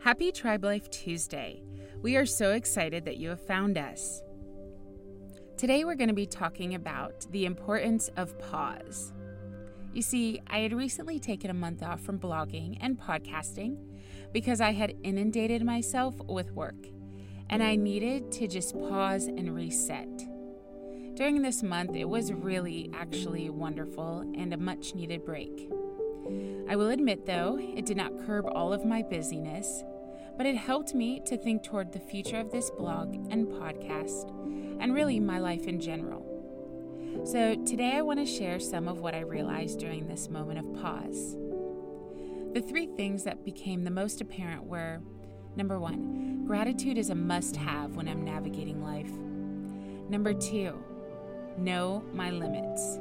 Happy Tribe Life Tuesday. We are so excited that you have found us. Today, we're going to be talking about the importance of pause. You see, I had recently taken a month off from blogging and podcasting because I had inundated myself with work and I needed to just pause and reset. During this month, it was really actually wonderful and a much needed break. I will admit, though, it did not curb all of my busyness, but it helped me to think toward the future of this blog and podcast, and really my life in general. So, today I want to share some of what I realized during this moment of pause. The three things that became the most apparent were number one, gratitude is a must have when I'm navigating life. Number two, know my limits.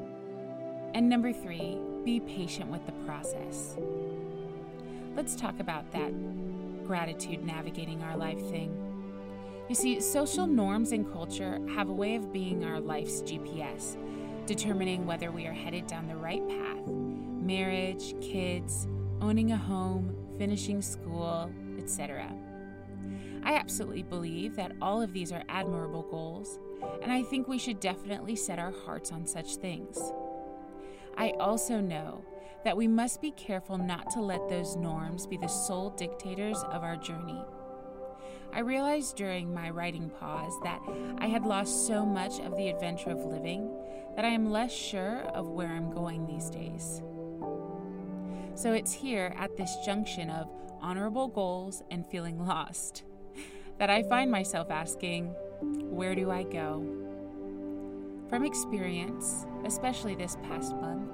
And number three, be patient with the process. Let's talk about that gratitude navigating our life thing. You see, social norms and culture have a way of being our life's GPS, determining whether we are headed down the right path marriage, kids, owning a home, finishing school, etc. I absolutely believe that all of these are admirable goals, and I think we should definitely set our hearts on such things. I also know that we must be careful not to let those norms be the sole dictators of our journey. I realized during my writing pause that I had lost so much of the adventure of living that I am less sure of where I'm going these days. So it's here at this junction of honorable goals and feeling lost that I find myself asking, Where do I go? From experience, especially this past month,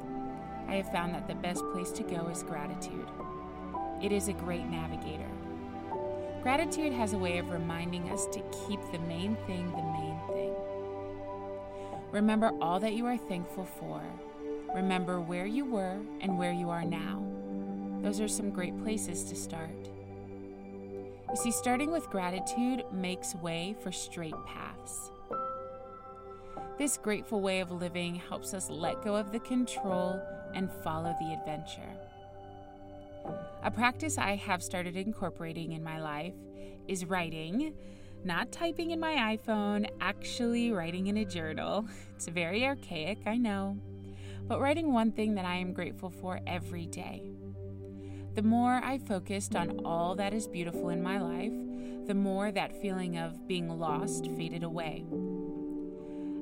I have found that the best place to go is gratitude. It is a great navigator. Gratitude has a way of reminding us to keep the main thing the main thing. Remember all that you are thankful for. Remember where you were and where you are now. Those are some great places to start. You see, starting with gratitude makes way for straight paths. This grateful way of living helps us let go of the control and follow the adventure. A practice I have started incorporating in my life is writing, not typing in my iPhone, actually writing in a journal. It's very archaic, I know, but writing one thing that I am grateful for every day. The more I focused on all that is beautiful in my life, the more that feeling of being lost faded away.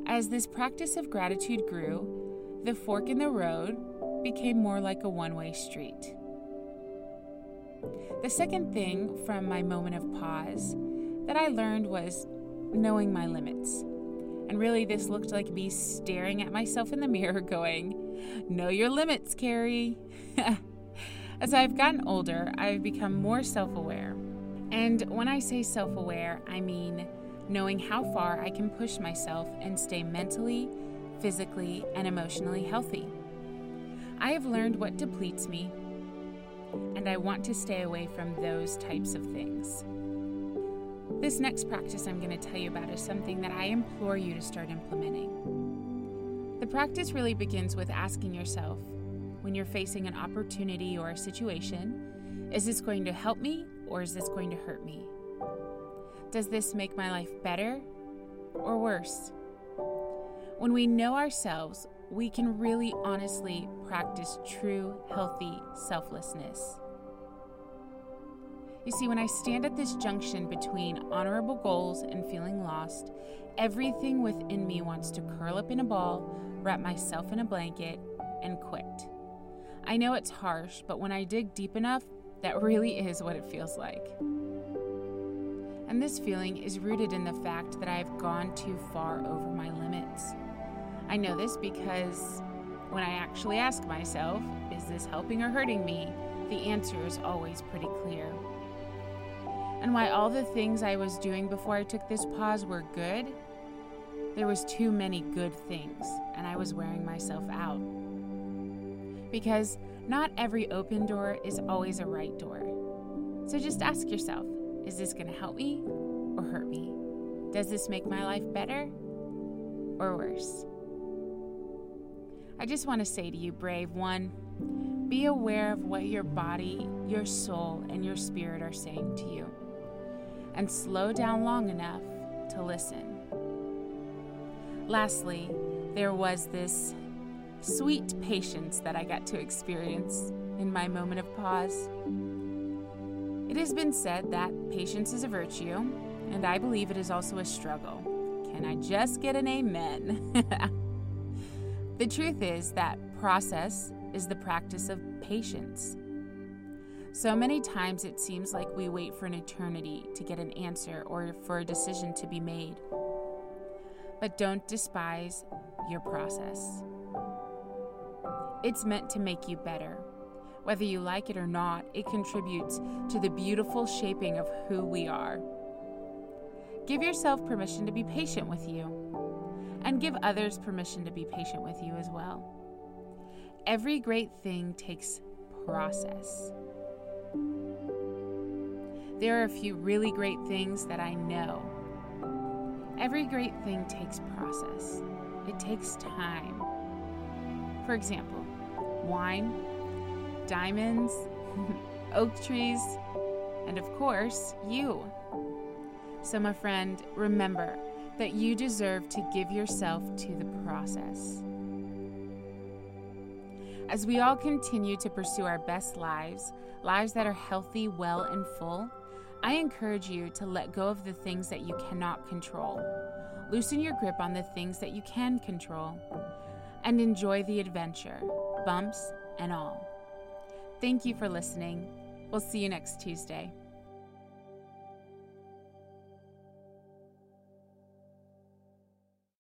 As this practice of gratitude grew, the fork in the road became more like a one way street. The second thing from my moment of pause that I learned was knowing my limits. And really, this looked like me staring at myself in the mirror, going, Know your limits, Carrie. As I've gotten older, I've become more self aware. And when I say self aware, I mean knowing how far I can push myself and stay mentally, physically, and emotionally healthy. I have learned what depletes me, and I want to stay away from those types of things. This next practice I'm going to tell you about is something that I implore you to start implementing. The practice really begins with asking yourself when you're facing an opportunity or a situation is this going to help me or is this going to hurt me? Does this make my life better or worse? When we know ourselves, we can really honestly practice true, healthy selflessness. You see, when I stand at this junction between honorable goals and feeling lost, everything within me wants to curl up in a ball, wrap myself in a blanket, and quit. I know it's harsh, but when I dig deep enough, that really is what it feels like. And this feeling is rooted in the fact that I have gone too far over my limits. I know this because when I actually ask myself, is this helping or hurting me? The answer is always pretty clear. And why all the things I was doing before I took this pause were good, there was too many good things, and I was wearing myself out. Because not every open door is always a right door. So just ask yourself is this going to help me or hurt me? Does this make my life better or worse? I just want to say to you, brave one, Be aware of what your body, your soul, and your spirit are saying to you. And slow down long enough to listen. Lastly, there was this sweet patience that I got to experience in my moment of pause. It has been said that patience is a virtue, and I believe it is also a struggle. Can I just get an amen? the truth is that process is the practice of patience. So many times it seems like we wait for an eternity to get an answer or for a decision to be made. But don't despise your process. It's meant to make you better. Whether you like it or not, it contributes to the beautiful shaping of who we are. Give yourself permission to be patient with you, and give others permission to be patient with you as well. Every great thing takes process. There are a few really great things that I know. Every great thing takes process, it takes time. For example, wine, diamonds, oak trees, and of course, you. So, my friend, remember that you deserve to give yourself to the process. As we all continue to pursue our best lives, lives that are healthy, well, and full, I encourage you to let go of the things that you cannot control. Loosen your grip on the things that you can control and enjoy the adventure, bumps and all. Thank you for listening. We'll see you next Tuesday.